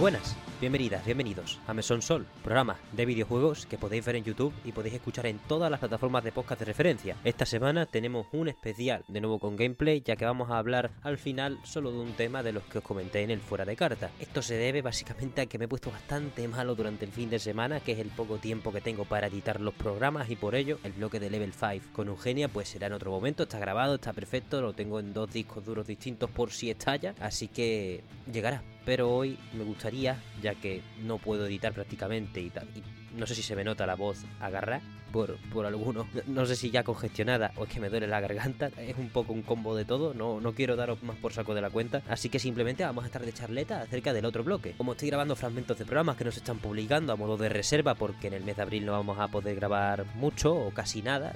buenas, bienvenidas, bienvenidos a Mesón Sol, programa de videojuegos que podéis ver en YouTube y podéis escuchar en todas las plataformas de podcast de referencia. Esta semana tenemos un especial de nuevo con gameplay, ya que vamos a hablar al final solo de un tema de los que os comenté en el fuera de carta. Esto se debe básicamente a que me he puesto bastante malo durante el fin de semana, que es el poco tiempo que tengo para editar los programas y por ello el bloque de Level 5 con Eugenia pues será en otro momento, está grabado, está perfecto, lo tengo en dos discos duros distintos por si estalla, así que llegará pero hoy me gustaría, ya que no puedo editar prácticamente y y no sé si se me nota la voz agarrar por, por alguno, no sé si ya congestionada o es que me duele la garganta, es un poco un combo de todo, no, no quiero daros más por saco de la cuenta, así que simplemente vamos a estar de charleta acerca del otro bloque. Como estoy grabando fragmentos de programas que no se están publicando a modo de reserva porque en el mes de abril no vamos a poder grabar mucho o casi nada,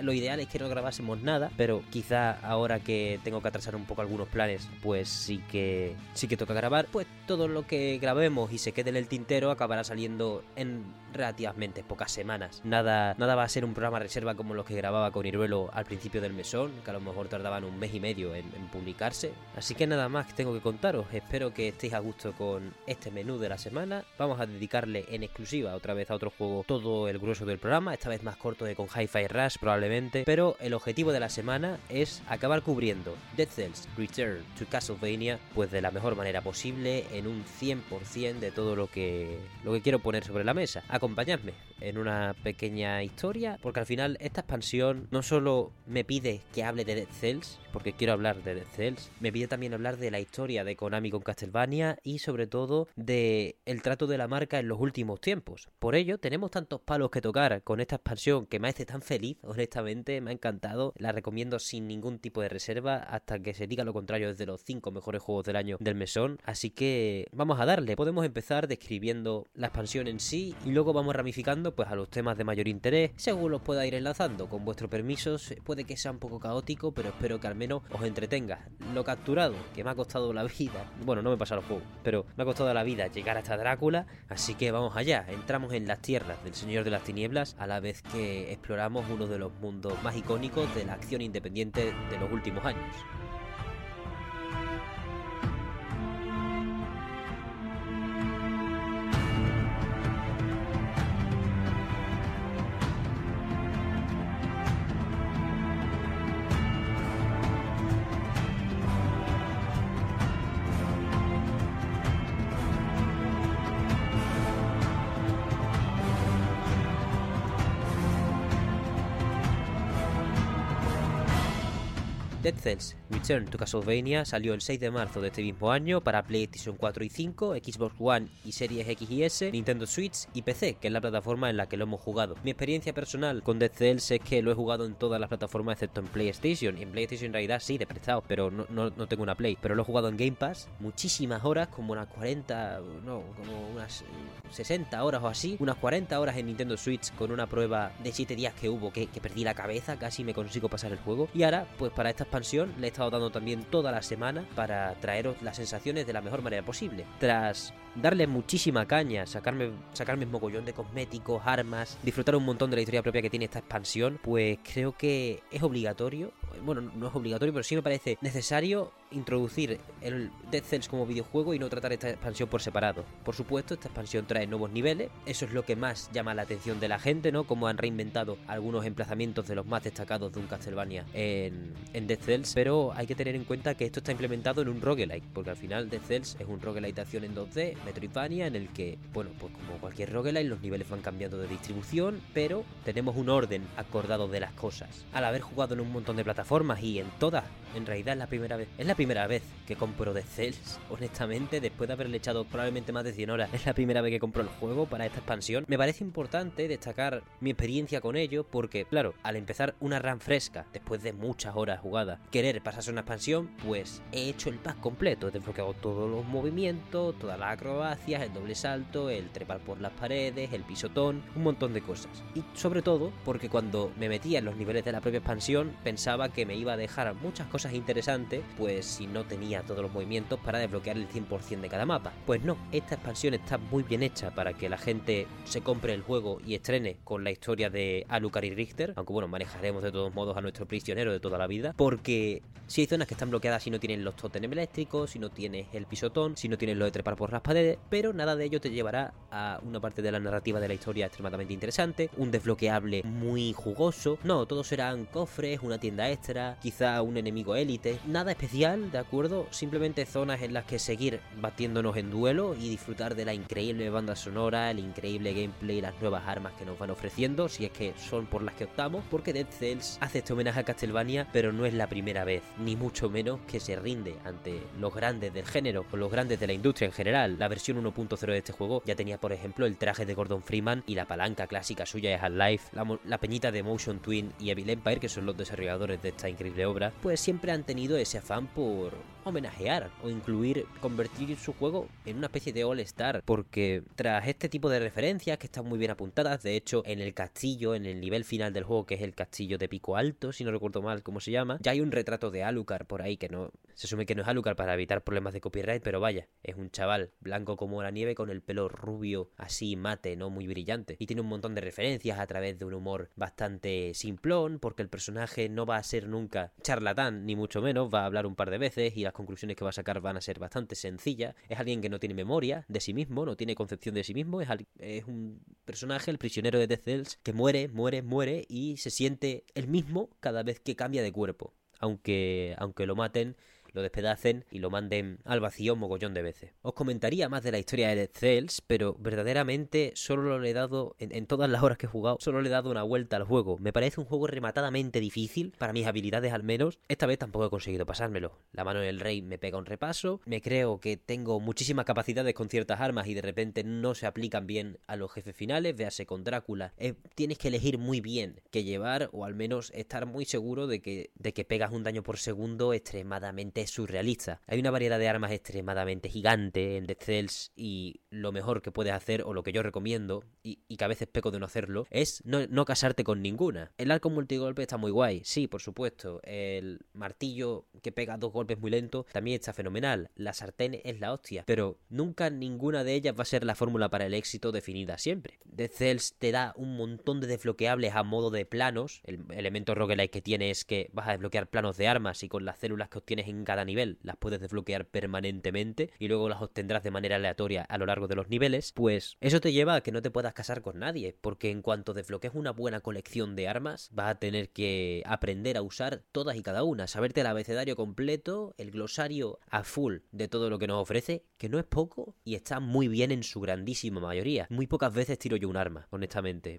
lo ideal es que no grabásemos nada, pero quizá ahora que tengo que atrasar un poco algunos planes, pues sí que sí que toca grabar, pues todo lo que grabemos y se quede en el tintero acabará saliendo en relativamente pocas semanas. Nada, nada va a ser un programa reserva como los que grababa con Iruelo al principio del mesón, que a lo mejor tardaban un mes y medio en, publicarse. Así que nada más que tengo que contaros. Espero que estéis a gusto con este menú de la semana. Vamos a dedicarle en exclusiva otra vez a otro juego todo el grueso del programa, esta vez más corto de con Hi-Fi Rush probablemente, pero el objetivo de la semana es acabar cubriendo Dead Cells Return to Castlevania pues de la mejor manera posible en un 100% de todo lo que lo que quiero poner sobre la mesa acompañadme en una pequeña historia, porque al final esta expansión no solo me pide que hable de Dead Cells, porque quiero hablar de Dead Cells, me pide también hablar de la historia de Konami con Castlevania y sobre todo de el trato de la marca en los últimos tiempos. Por ello, tenemos tantos palos que tocar con esta expansión que me hace tan feliz, honestamente, me ha encantado, la recomiendo sin ningún tipo de reserva hasta que se diga lo contrario desde los 5 mejores juegos del año del mesón, así que vamos a darle, podemos empezar describiendo la expansión en sí y luego vamos ramificando pues a los temas de mayor interés, según los pueda ir enlazando. Con vuestro permiso, puede que sea un poco caótico, pero espero que al menos os entretenga. Lo capturado, que me ha costado la vida, bueno, no me pasa el juego, pero me ha costado la vida llegar hasta Drácula, así que vamos allá, entramos en las tierras del Señor de las Tinieblas a la vez que exploramos uno de los mundos más icónicos de la acción independiente de los últimos años. Cells Return to Castlevania salió el 6 de marzo de este mismo año para PlayStation 4 y 5, Xbox One y Series X y S, Nintendo Switch y PC, que es la plataforma en la que lo hemos jugado. Mi experiencia personal con Dead Cells es que lo he jugado en todas las plataformas excepto en PlayStation. En PlayStation en realidad sí, de prestado, pero no, no, no, tengo una Play. Pero lo he jugado en Game Pass muchísimas horas, como unas 40, no, como unas 60 horas o así. Unas 40 horas en Nintendo Switch con una prueba de 7 días que hubo que, que perdí la cabeza, casi me consigo pasar el juego. Y ahora, pues para estas expansión le he estado dando también toda la semana para traeros las sensaciones de la mejor manera posible. Tras darle muchísima caña, sacarme, sacarme mogollón de cosméticos, armas, disfrutar un montón de la historia propia que tiene esta expansión, pues creo que es obligatorio, bueno, no es obligatorio, pero sí me parece necesario introducir el Dead Cells como videojuego y no tratar esta expansión por separado. Por supuesto, esta expansión trae nuevos niveles, eso es lo que más llama la atención de la gente, ¿no? Como han reinventado algunos emplazamientos de los más destacados de un Castlevania en, en Dead Cells, pero hay que tener en cuenta que esto está implementado en un roguelike, porque al final Dead Cells es un roguelike de acción en 2D, Metroidvania, en el que, bueno, pues como cualquier roguelike, los niveles van cambiando de distribución, pero tenemos un orden acordado de las cosas. Al haber jugado en un montón de plataformas y en todas, en realidad es la primera vez, es la primera vez que compro Dead Cells, honestamente, después de haberle echado probablemente más de 100 horas, es la primera vez que compro el juego para esta expansión. Me parece importante destacar mi experiencia con ello, porque, claro, al empezar una run fresca, después de muchas horas jugadas, querer pasarse una expansión, pues he hecho el pack completo, he desbloqueado todos los movimientos, todas las acrobacias, el doble salto, el trepar por las paredes, el pisotón, un montón de cosas. Y sobre todo porque cuando me metía en los niveles de la propia expansión pensaba que me iba a dejar muchas cosas interesantes, pues si no tenía todos los movimientos para desbloquear el 100% de cada mapa. Pues no, esta expansión está muy bien hecha para que la gente se compre el juego y estrene con la historia de Alucard y Richter, aunque bueno, manejaremos de todos modos a nuestro prisionero de toda la vida, porque si hay zonas que están bloqueadas si no tienen los totems eléctricos, si no tienes el pisotón, si no tienes lo de trepar por las paredes, pero nada de ello te llevará a una parte de la narrativa de la historia extremadamente interesante, un desbloqueable muy jugoso, no, todos serán cofres, una tienda extra, quizá un enemigo élite, nada especial, ¿de acuerdo? Simplemente zonas en las que seguir batiéndonos en duelo y disfrutar de la increíble banda sonora, el increíble gameplay y las nuevas armas que nos van ofreciendo, si es que son por las que optamos, porque Dead Cells hace este homenaje a Castlevania, pero no es la primera vez, ni mucho menos que se rinde ante los grandes del género o los grandes de la industria en general. La versión 1.0 de este juego ya tenía, por ejemplo, el traje de Gordon Freeman y la palanca clásica suya de Half-Life, la, la peñita de Motion Twin y Evil Empire, que son los desarrolladores de esta increíble obra, pues siempre han tenido ese afán por ouro. Homenajear o incluir, convertir su juego en una especie de all-star, porque tras este tipo de referencias que están muy bien apuntadas, de hecho en el castillo, en el nivel final del juego, que es el castillo de Pico Alto, si no recuerdo mal cómo se llama, ya hay un retrato de Alucard por ahí que no, se asume que no es Alucard para evitar problemas de copyright, pero vaya, es un chaval blanco como la nieve con el pelo rubio así mate, no muy brillante, y tiene un montón de referencias a través de un humor bastante simplón, porque el personaje no va a ser nunca charlatán, ni mucho menos, va a hablar un par de veces y las conclusiones que va a sacar van a ser bastante sencillas. Es alguien que no tiene memoria de sí mismo, no tiene concepción de sí mismo, es, es un personaje, el prisionero de Death Cells, que muere, muere, muere y se siente el mismo cada vez que cambia de cuerpo. Aunque, aunque lo maten lo despedacen y lo manden al vacío mogollón de veces. Os comentaría más de la historia de Dead Cells, pero verdaderamente solo le he dado, en, todas las horas que he jugado, solo le he dado una vuelta al juego. Me parece un juego rematadamente difícil, para mis habilidades al menos. Esta vez tampoco he conseguido pasármelo. La mano del rey me pega un repaso, me creo que tengo muchísimas capacidades con ciertas armas y de repente no se aplican bien a los jefes finales, véase con Drácula. Eh, tienes que elegir muy bien qué llevar o al menos estar muy seguro de que, de que pegas un daño por segundo extremadamente surrealista. Hay una variedad de armas extremadamente gigante en Dead Cells y lo mejor que puedes hacer, o lo que yo recomiendo, y, que a veces peco de no hacerlo, es no, casarte con ninguna. El arco multigolpe está muy guay, sí, por supuesto. El martillo que pega dos golpes muy lento también está fenomenal. La sartén es la hostia, pero nunca ninguna de ellas va a ser la fórmula para el éxito definida siempre. Dead Cells te da un montón de desbloqueables a modo de planos. El elemento roguelike que tiene es que vas a desbloquear planos de armas y con las células que obtienes en cada nivel las puedes desbloquear permanentemente y luego las obtendrás de manera aleatoria a lo largo de los niveles, pues eso te lleva a que no te puedas casar con nadie, porque en cuanto desbloquees una buena colección de armas, vas a tener que aprender a usar todas y cada una, saberte el abecedario completo, el glosario a full de todo lo que nos ofrece, que no es poco y está muy bien en su grandísima mayoría. Muy pocas veces tiro yo un arma, honestamente.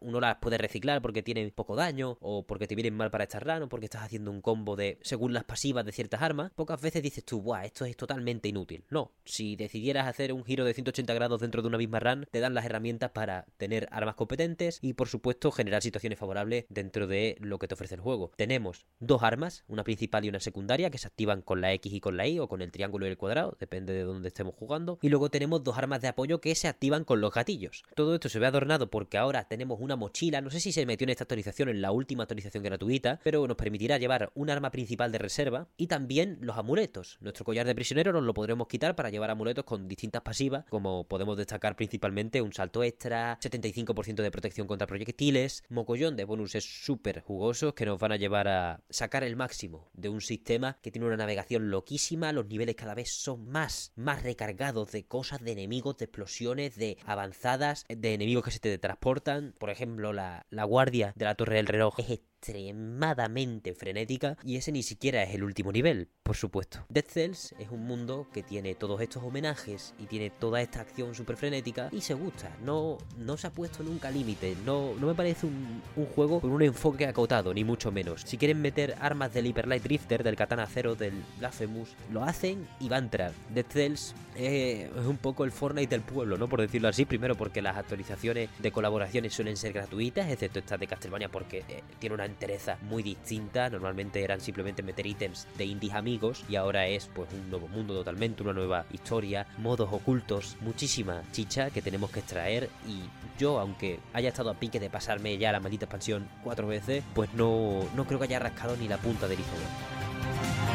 uno las puede reciclar porque tienen poco daño, o porque te vienen mal para esta run, o porque estás haciendo un combo de según las pasivas de ciertas armas, pocas veces dices tú, buah, esto es totalmente inútil. No, si decidieras hacer un giro de 180 grados dentro de una misma run, te dan las herramientas para tener armas competentes y por supuesto generar situaciones favorables dentro de lo que te ofrece el juego. Tenemos dos armas, una principal y una secundaria, que se activan con la X y con la Y o con el triángulo y el cuadrado, depende de dónde estemos jugando. Y luego tenemos dos armas de apoyo que se activan con los gatillos. Todo esto se ve adornado porque ahora tenemos una mochila, no sé si se metió en esta actualización, en la última actualización gratuita, pero nos permitirá llevar un arma principal de reserva y también los amuletos. Nuestro collar de prisionero nos lo podremos quitar para llevar amuletos con distintas pasivas, como podemos destacar principalmente un salto extra, 75% de protección contra proyectiles, mocollón de bonuses súper jugosos que nos van a llevar a sacar el máximo de un sistema que tiene una navegación loquísima, los niveles cada vez son más, más recargados de cosas, de enemigos, de explosiones, de avanzadas, de enemigos que se te transportan. Por ejemplo, la, la guardia de la torre del reloj es extremadamente frenética y ese ni siquiera es el último nivel, por supuesto. Dead Cells es un mundo que tiene todos estos homenajes y tiene toda esta acción súper frenética y se gusta, no, no se ha puesto nunca límite, no, no me parece un, juego con un enfoque acotado, ni mucho menos. Si quieren meter armas del Hyper Light Drifter, del Katana Zero, del Blasphemous, lo hacen y va a. Dead Cells es un poco el Fortnite del pueblo, ¿no? Por decirlo así, primero porque las actualizaciones de colaboraciones suelen ser gratuitas, excepto estas de Castlevania porque eh, tiene una entereza muy distinta. Normalmente eran simplemente meter ítems de indies amigos y ahora es pues un nuevo mundo totalmente, una nueva historia, modos ocultos, muchísima chicha que tenemos que extraer y yo, aunque haya estado a pique de pasarme ya la maldita expansión cuatro veces, pues no, no creo que haya rascado ni la punta del iceberg.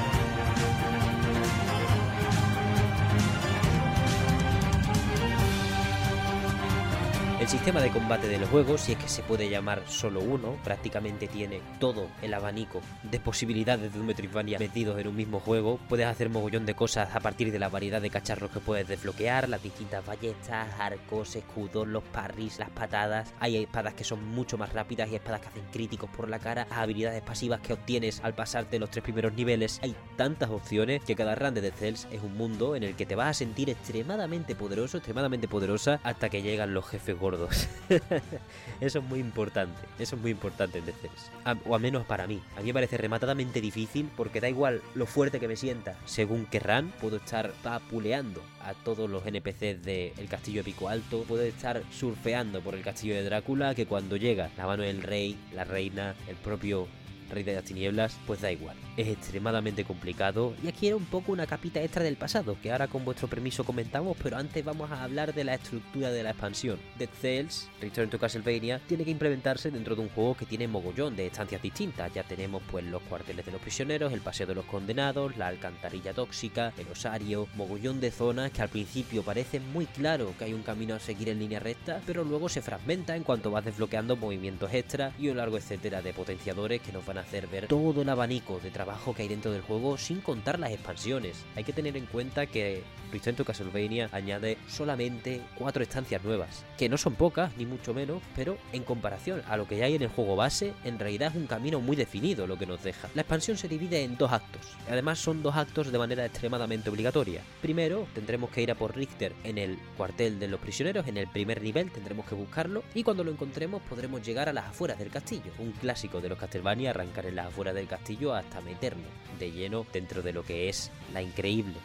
Sistema de combate del juego, si es que se puede llamar solo uno, prácticamente tiene todo el abanico de posibilidades de un Metroidvania metidos en un mismo juego. Puedes hacer mogollón de cosas a partir de la variedad de cacharros que puedes desbloquear, las distintas ballestas, arcos, escudos, los parries, las patadas. Hay espadas que son mucho más rápidas y espadas que hacen críticos por la cara, las habilidades pasivas que obtienes al pasarte los tres primeros niveles. Hay tantas opciones que cada run de The Cells es un mundo en el que te vas a sentir extremadamente poderoso, extremadamente poderosa hasta que llegan los jefes gordos eso es muy importante, eso es muy importante en The o al menos para mí. A mí me parece rematadamente difícil porque da igual lo fuerte que me sienta. Según que run, puedo estar papuleando a todos los NPCs del castillo de Pico Alto, puedo estar surfeando por el castillo de Drácula, que cuando llega la mano del rey, la reina, el propio rey de las tinieblas, pues da igual es extremadamente complicado y aquí era un poco una capita extra del pasado que ahora con vuestro permiso comentamos, pero antes vamos a hablar de la estructura de la expansión. Dead Cells, Return to Castlevania, tiene que implementarse dentro de un juego que tiene mogollón de estancias distintas. Ya tenemos pues los cuarteles de los prisioneros, el paseo de los condenados, la alcantarilla tóxica, el osario, mogollón de zonas que al principio parece muy claro que hay un camino a seguir en línea recta, pero luego se fragmenta en cuanto vas desbloqueando movimientos extra y un largo etcétera de potenciadores que nos van a hacer ver todo el abanico de trabajo que hay dentro del juego sin contar las expansiones. Hay que tener en cuenta que Return to Castlevania añade solamente cuatro estancias nuevas, que no son pocas, ni mucho menos, pero en comparación a lo que hay en el juego base, en realidad es un camino muy definido lo que nos deja. La expansión se divide en dos actos, además son dos actos de manera extremadamente obligatoria. Primero, tendremos que ir a por Richter en el cuartel de los prisioneros, en el primer nivel tendremos que buscarlo, y cuando lo encontremos podremos llegar a las afueras del castillo, un clásico de los Castlevania, arrancar en las afueras del castillo hasta meternos de lleno dentro de lo que es la increíble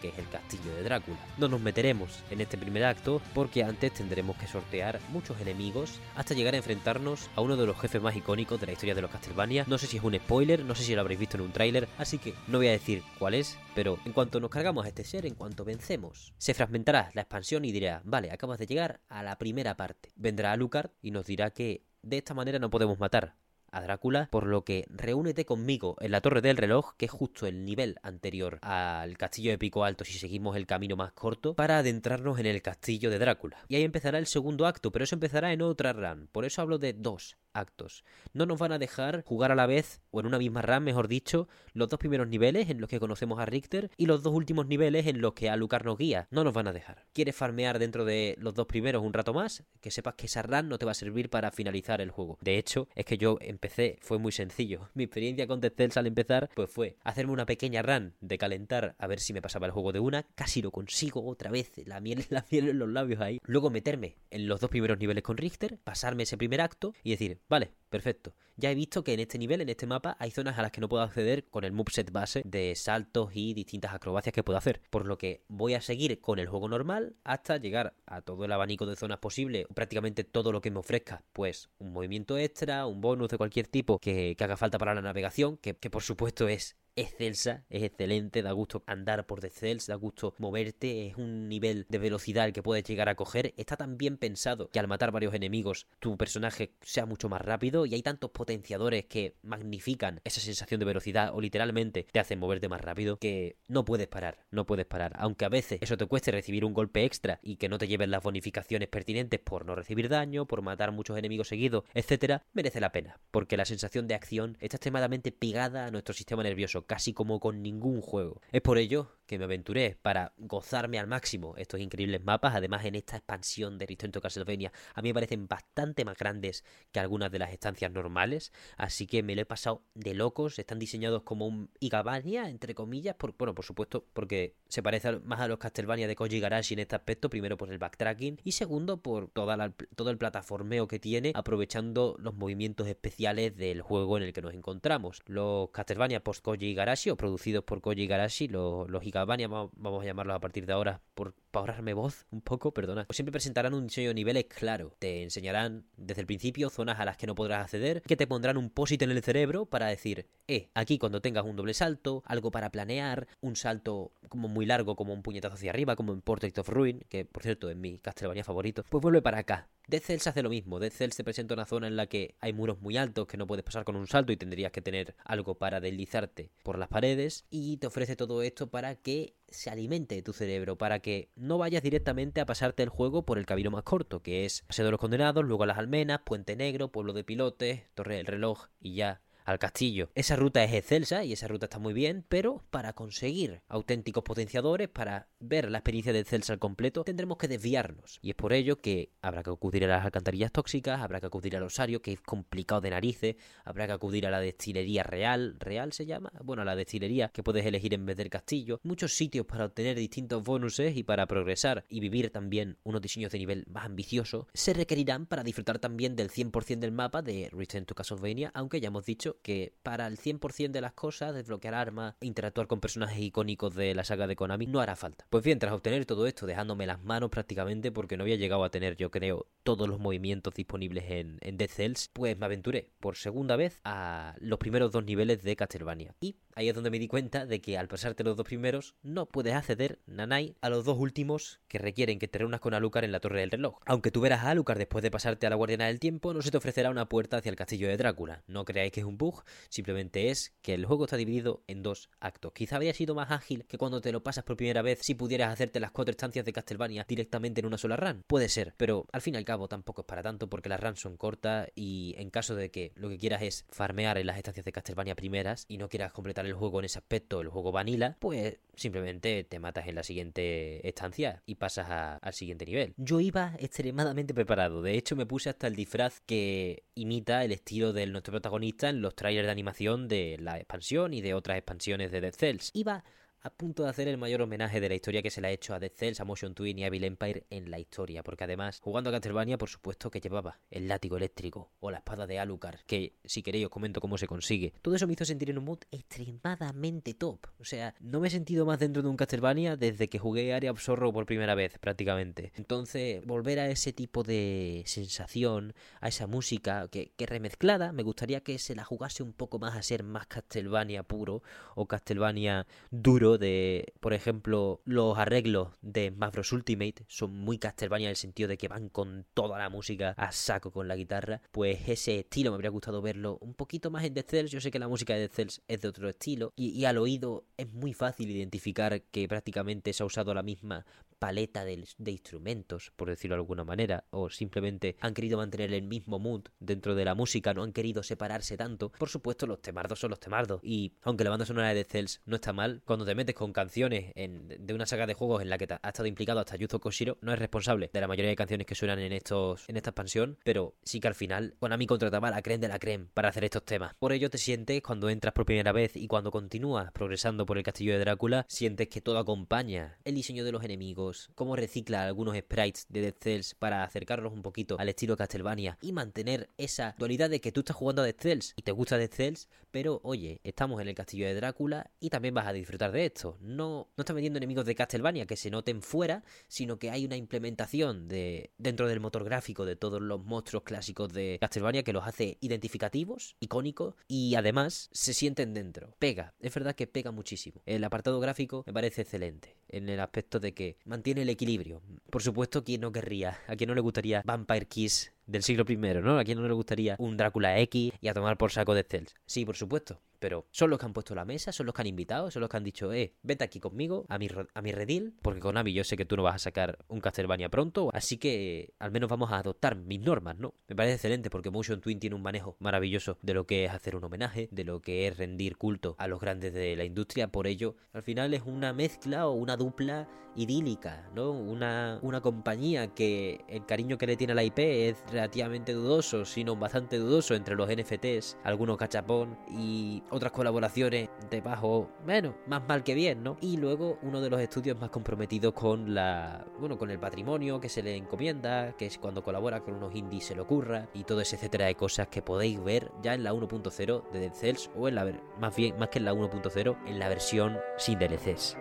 que es el castillo de Drácula. No nos meteremos en este primer acto porque antes tendremos que sortear muchos enemigos hasta llegar a enfrentarnos a uno de los jefes más icónicos de la historia de los Castlevania. No sé si es un spoiler, no sé si lo habréis visto en un tráiler, así que no voy a decir cuál es, pero en cuanto nos cargamos a este ser, en cuanto vencemos, se fragmentará la expansión y dirá, vale, acabas de llegar a la primera parte. Vendrá Alucard y nos dirá que de esta manera no podemos matar a Drácula, por lo que reúnete conmigo en la Torre del Reloj, que es justo el nivel anterior al castillo de Pico Alto si seguimos el camino más corto, para adentrarnos en el castillo de Drácula. Y ahí empezará el segundo acto, pero eso empezará en otra run, por eso hablo de dos actos. No nos van a dejar jugar a la vez, o en una misma RAM, mejor dicho, los dos primeros niveles en los que conocemos a Richter y los dos últimos niveles en los que Alucard nos guía. No nos van a dejar. ¿Quieres farmear dentro de los dos primeros un rato más? Que sepas que esa RAM no te va a servir para finalizar el juego. De hecho, es que yo empecé, fue muy sencillo. Mi experiencia con Dead Cells al empezar, pues fue hacerme una pequeña run de calentar a ver si me pasaba el juego de una. Casi lo consigo otra vez. La miel, la miel en los labios ahí. Luego meterme en los dos primeros niveles con Richter, pasarme ese primer acto y decir, Vale, perfecto. Ya he visto que en este nivel, en este mapa, hay zonas a las que no puedo acceder con el moveset base de saltos y distintas acrobacias que puedo hacer. Por lo que voy a seguir con el juego normal hasta llegar a todo el abanico de zonas posible, prácticamente todo lo que me ofrezca. Pues un movimiento extra, un bonus de cualquier tipo que, haga falta para la navegación, que, que por supuesto es excelsa, es excelente, da gusto andar por The Cells, da gusto moverte, es un nivel de velocidad el que puedes llegar a coger. Está tan bien pensado que al matar varios enemigos tu personaje sea mucho más rápido y hay tantos potenciadores que magnifican esa sensación de velocidad o literalmente te hacen moverte más rápido que no puedes parar, no puedes parar. Aunque a veces eso te cueste recibir un golpe extra y que no te lleven las bonificaciones pertinentes por no recibir daño, por matar muchos enemigos seguidos, etcétera, merece la pena, porque la sensación de acción está extremadamente pegada a nuestro sistema nervioso casi como con ningún juego. Es por ello que me aventuré para gozarme al máximo estos increíbles mapas. Además, en esta expansión de Return to Castlevania, a mí me parecen bastante más grandes que algunas de las estancias normales. Así que me lo he pasado de locos. Están diseñados como un Igabania, entre comillas. Bueno, por supuesto, porque se parece más a los Castlevania de Koji Garashi en este aspecto. Primero por el backtracking y segundo por todo el plataformeo que tiene, aprovechando los movimientos especiales del juego en el que nos encontramos. Los Castlevania post Koji Garashi o producidos por Koji Garashi, los, los vamos a llamarlos a partir de ahora, por para ahorrarme voz un poco, perdona. Pues siempre presentarán un diseño de niveles claro. Te enseñarán desde el principio zonas a las que no podrás acceder, que te pondrán un posit en el cerebro para decir, eh, aquí cuando tengas un doble salto, algo para planear, un salto como muy largo, como un puñetazo hacia arriba, como en Portrait of Ruin, que por cierto es mi Castlevania favorito, pues vuelve para acá Dead Cells hace lo mismo. Dead Cells te presenta una zona en la que hay muros muy altos que no puedes pasar con un salto y tendrías que tener algo para deslizarte por las paredes. Y te ofrece todo esto para que se alimente tu cerebro, para que no vayas directamente a pasarte el juego por el camino más corto, que es Paseo de los Condenados, luego a las Almenas, Puente Negro, Pueblo de Pilotes, Torre del Reloj y ya al castillo. Esa ruta es excelsa y esa ruta está muy bien, pero para conseguir auténticos potenciadores, para ver la experiencia de Celsa al completo, tendremos que desviarnos. Y es por ello que habrá que acudir a las alcantarillas tóxicas, habrá que acudir al osario, que es complicado de narices, habrá que acudir a la destilería real, ¿real se llama? Bueno, a la destilería que puedes elegir en vez del castillo. Muchos sitios para obtener distintos bonuses y para progresar y vivir también unos diseños de nivel más ambiciosos, se requerirán para disfrutar también del 100% del mapa de Return to Castlevania, aunque ya hemos dicho que para el 100% de las cosas, desbloquear armas, interactuar con personajes icónicos de la saga de Konami, no hará falta. Pues bien, tras obtener todo esto, dejándome las manos prácticamente porque no había llegado a tener, yo creo, todos los movimientos disponibles en, en Dead Cells, pues me aventuré por segunda vez a los primeros dos niveles de Castlevania. Y ahí es donde me di cuenta de que al pasarte los dos primeros, no puedes acceder, Nanai, a los dos últimos que requieren que te reúnas con Alucard en la Torre del Reloj. Aunque tú verás a Alucard después de pasarte a la Guardiana del Tiempo, no se te ofrecerá una puerta hacia el castillo de Drácula. No creáis que es un bug, simplemente es que el juego está dividido en dos actos. Quizá habría sido más ágil que cuando te lo pasas por primera vez si pudieras hacerte las cuatro estancias de Castlevania directamente en una sola run. Puede ser, pero al fin y al cabo tampoco es para tanto porque las runs son cortas y en caso de que lo que quieras es farmear en las estancias de Castlevania primeras y no quieras completar el juego en ese aspecto, el juego vanilla, pues simplemente te matas en la siguiente estancia y pasas al siguiente nivel. Yo iba extremadamente preparado, de hecho me puse hasta el disfraz que imita el estilo de nuestro protagonista en los trailers de animación de la expansión y de otras expansiones de Dead Cells. Iba a punto de hacer el mayor homenaje de la historia que se le ha hecho a Dead Cells, a Motion Twin y a Evil Empire en la historia, porque además, jugando a Castlevania, por supuesto que llevaba el látigo eléctrico o la espada de Alucard, que si queréis os comento cómo se consigue. Todo eso me hizo sentir en un mood extremadamente top. O sea, no me he sentido más dentro de un Castlevania desde que jugué Area of Sorrow por primera vez, prácticamente. Entonces, volver a ese tipo de sensación, a esa música que remezclada, me gustaría que se la jugase un poco más a ser más Castlevania puro o Castlevania duro de, por ejemplo, los arreglos de Mavros Ultimate son muy Castlevania en el sentido de que van con toda la música a saco con la guitarra, pues ese estilo me habría gustado verlo un poquito más en Dead Cells. Yo sé que la música de Dead Cells es de otro estilo y al oído es muy fácil identificar que prácticamente se ha usado la misma paleta de, instrumentos, por decirlo de alguna manera, o simplemente han querido mantener el mismo mood dentro de la música, no han querido separarse tanto. Por supuesto, los temardos son los temardos, y aunque la banda sonora de Cells no está mal, cuando te metes con canciones de una saga de juegos en la que ha estado implicado hasta Yuzo Koshiro, no es responsable de la mayoría de canciones que suenan en estos en esta expansión, pero sí que al final Konami contrataba a la creme de la creme para hacer estos temas. Por ello te sientes cuando entras por primera vez y cuando continúas progresando por el castillo de Drácula, sientes que todo acompaña el diseño de los enemigos, cómo recicla algunos sprites de Dead Cells para acercarlos un poquito al estilo Castlevania y mantener esa dualidad de que tú estás jugando a Dead Cells y te gusta Dead Cells, pero oye, estamos en el castillo de Drácula y también vas a disfrutar de esto. No, no estás metiendo enemigos de Castlevania que se noten fuera, sino que hay una implementación de dentro del motor gráfico de todos los monstruos clásicos de Castlevania que los hace identificativos, icónicos y además se sienten dentro. Pega, es verdad que pega muchísimo. El apartado gráfico me parece excelente en el aspecto de que mantiene el equilibrio. Por supuesto, quien no querría, a quien no le gustaría Vampire Kiss del siglo I, ¿no? A quien no le gustaría un Drácula X y a tomar por saco de Cells. Sí, por supuesto. Pero son los que han puesto la mesa, son los que han invitado, son los que han dicho, eh, vete aquí conmigo, a mi, a mi redil, porque con Ami yo sé que tú no vas a sacar un Castlevania pronto, así que al menos vamos a adoptar mis normas, ¿no? Me parece excelente porque Motion Twin tiene un manejo maravilloso de lo que es hacer un homenaje, de lo que es rendir culto a los grandes de la industria, por ello, al final es una mezcla o una dupla idílica, ¿no? Una, una compañía que el cariño que le tiene a la IP es relativamente dudoso, sino bastante dudoso entre los NFTs, algunos cachapón y otras colaboraciones de bajo, bueno, más mal que bien, ¿no? Y luego uno de los estudios más comprometidos con la, bueno, con el patrimonio que se le encomienda, que es cuando colabora con unos indies se le ocurra y todo ese etcétera de cosas que podéis ver ya en la 1.0 de Dead Cells o en la más bien más que en la 1.0 en la versión sin DLCs.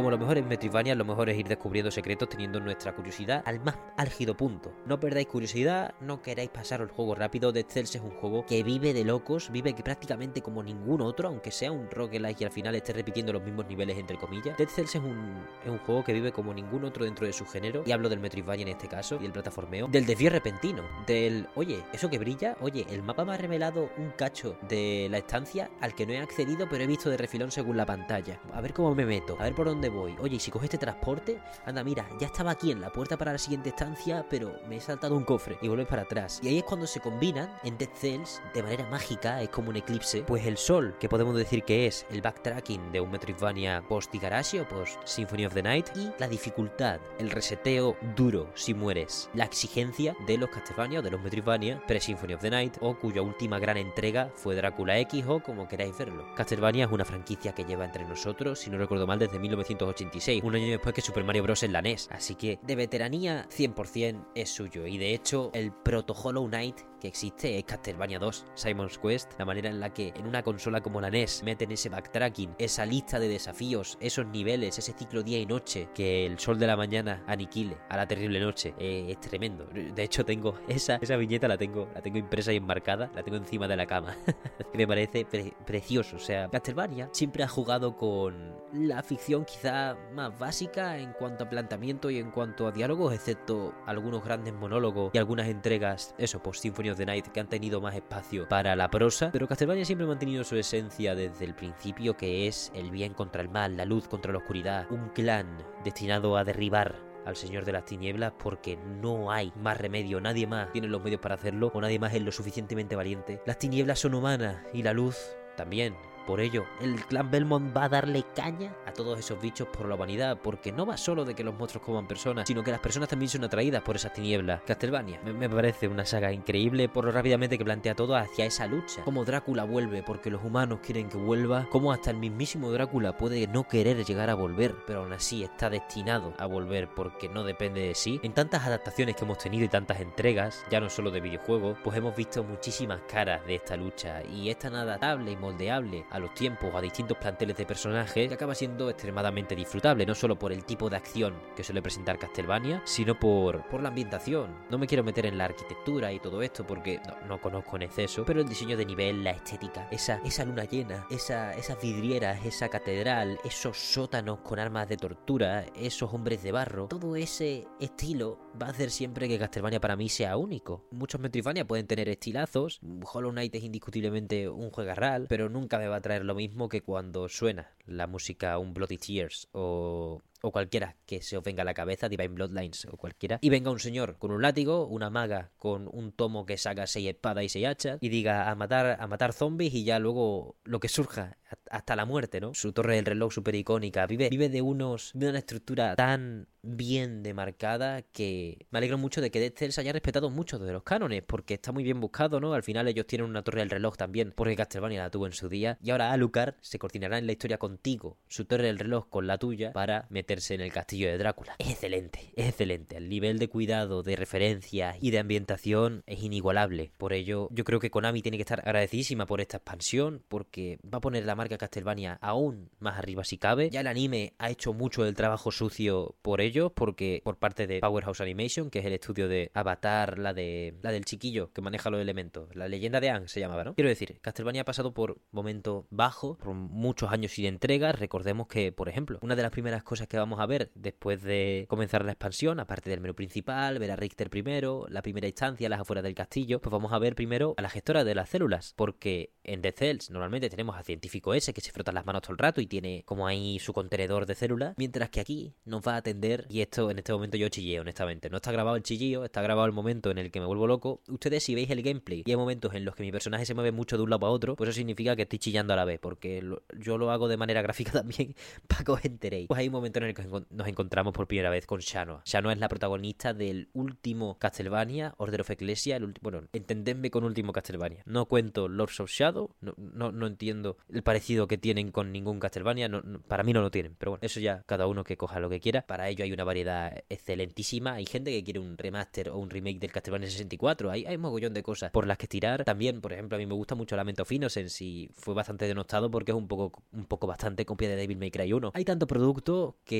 Como lo mejor en Metroidvania, lo mejor es ir descubriendo secretos teniendo nuestra curiosidad al más álgido punto. No perdáis curiosidad, no queráis pasar el juego rápido. Dead Cells es un juego que vive de locos, vive que prácticamente como ningún otro, aunque sea un roguelike y al final esté repitiendo los mismos niveles entre comillas. Dead Cells es un, es un juego que vive como ningún otro dentro de su género, y hablo del Metroidvania en este caso, y el plataformeo, del desvío repentino, del, oye, eso que brilla, oye, el mapa me ha revelado un cacho de la estancia al que no he accedido, pero he visto de refilón según la pantalla. A ver cómo me meto, a ver por dónde voy. Oye, y si coge este transporte, anda, mira, ya estaba aquí en la puerta para la siguiente estancia, pero me he saltado un cofre y vuelves para atrás. Y ahí es cuando se combinan en Dead Cells de manera mágica, es como un eclipse, pues el sol, que podemos decir que es el backtracking de un Metroidvania post Igarashi o post Symphony of the Night, y la dificultad, el reseteo duro si mueres, la exigencia de los Castlevania o de los Metroidvania pre-Symphony of the Night, o cuya última gran entrega fue Drácula X o como queráis verlo. Castlevania es una franquicia que lleva entre nosotros, si no recuerdo mal, desde 1986, un año después que Super Mario Bros. en la NES, así que de veteranía 100% es suyo, y de hecho el proto Hollow Knight que existe es Castlevania 2, Simon's Quest, la manera en la que en una consola como la NES meten ese backtracking, esa lista de desafíos, esos niveles, ese ciclo día y noche, que el sol de la mañana aniquile a la terrible noche, eh, es tremendo. De hecho tengo esa, esa viñeta la tengo, la tengo impresa y enmarcada, la tengo encima de la cama. Me parece precioso, o sea, Castlevania siempre ha jugado con la ficción quizá más básica en cuanto a planteamiento y en cuanto a diálogos, excepto algunos grandes monólogos y algunas entregas, eso, post Symphony the Night, que han tenido más espacio para la prosa, pero Castlevania siempre ha mantenido su esencia desde el principio, que es el bien contra el mal, la luz contra la oscuridad, un clan destinado a derribar al Señor de las Tinieblas porque no hay más remedio, nadie más tiene los medios para hacerlo o nadie más es lo suficientemente valiente. Las tinieblas son humanas y la luz también. Por ello, el clan Belmont va a darle caña a todos esos bichos por la humanidad, porque no va solo de que los monstruos coman personas, sino que las personas también son atraídas por esas tinieblas. Castlevania me, parece una saga increíble por lo rápidamente que plantea todo hacia esa lucha. Cómo Drácula vuelve porque los humanos quieren que vuelva, cómo hasta el mismísimo Drácula puede no querer llegar a volver, pero aún así está destinado a volver porque no depende de sí. En tantas adaptaciones que hemos tenido y tantas entregas, ya no solo de videojuegos, pues hemos visto muchísimas caras de esta lucha y es tan adaptable y moldeable a los tiempos o a distintos planteles de personajes que acaba siendo extremadamente disfrutable, no solo por el tipo de acción que suele presentar Castlevania, sino por, por la ambientación. No me quiero meter en la arquitectura y todo esto porque no, conozco en exceso, pero el diseño de nivel, la estética, esa, esa luna llena, esa, esas vidrieras, esa catedral, esos sótanos con armas de tortura, esos hombres de barro, todo ese estilo va a hacer siempre que Castlevania para mí sea único. Muchos Metroidvania pueden tener estilazos, Hollow Knight es indiscutiblemente un juegarral, pero nunca me va a traer lo mismo que cuando suena la música un Bloody Tears o o cualquiera que se os venga a la cabeza, Divine Bloodlines o cualquiera, y venga un señor con un látigo, una maga con un tomo que saca seis espadas y seis hachas, y diga a matar, a matar zombies y ya luego lo que surja hasta la muerte, ¿no? Su torre del reloj super icónica, vive, vive de unos, de una estructura tan bien demarcada que me alegro mucho de que Dead Cells haya respetado mucho de los cánones, porque está muy bien buscado, ¿no? Al final ellos tienen una torre del reloj también, porque Castlevania la tuvo en su día, y ahora Alucard se coordinará en la historia contigo, su torre del reloj con la tuya, para meter en el castillo de Drácula. Es excelente, es excelente. El nivel de cuidado, de referencia y de ambientación es inigualable. Por ello, yo creo que Konami tiene que estar agradecidísima por esta expansión, porque va a poner la marca Castlevania aún más arriba si cabe. Ya el anime ha hecho mucho del trabajo sucio por ellos, porque por parte de Powerhouse Animation, que es el estudio de Avatar, la de la del chiquillo que maneja los elementos, la leyenda de Ang se llamaba, ¿no? Quiero decir, Castlevania ha pasado por momento bajo, por muchos años sin entrega. Recordemos que, por ejemplo, una de las primeras cosas que vamos a ver después de comenzar la expansión, aparte del menú principal, ver a Richter primero, la primera instancia, las afueras del castillo, pues vamos a ver primero a la gestora de las células, porque en The Cells normalmente tenemos al científico ese que se frota las manos todo el rato y tiene como ahí su contenedor de células, mientras que aquí nos va a atender, y esto en este momento yo chillé honestamente, no está grabado el chillío, está grabado el momento en el que me vuelvo loco. Ustedes si veis el gameplay y hay momentos en los que mi personaje se mueve mucho de un lado a otro, pues eso significa que estoy chillando a la vez, porque yo lo hago de manera gráfica también para que os enteréis. Pues hay un momento en en que nos encontramos por primera vez con Shanoa. Shanoa es la protagonista del último Castlevania, Order of Ecclesia, el bueno, entendedme con último Castlevania. No cuento Lords of Shadow, no, no, entiendo el parecido que tienen con ningún Castlevania, para mí no lo tienen, pero bueno, eso ya cada uno que coja lo que quiera. Para ello hay una variedad excelentísima, hay gente que quiere un remaster o un remake del Castlevania 64, hay, un mogollón de cosas por las que tirar. También, por ejemplo, a mí me gusta mucho Lamento Finos en sí, fue bastante denostado porque es un poco, un poco bastante copia de Devil May Cry 1. Hay tanto producto que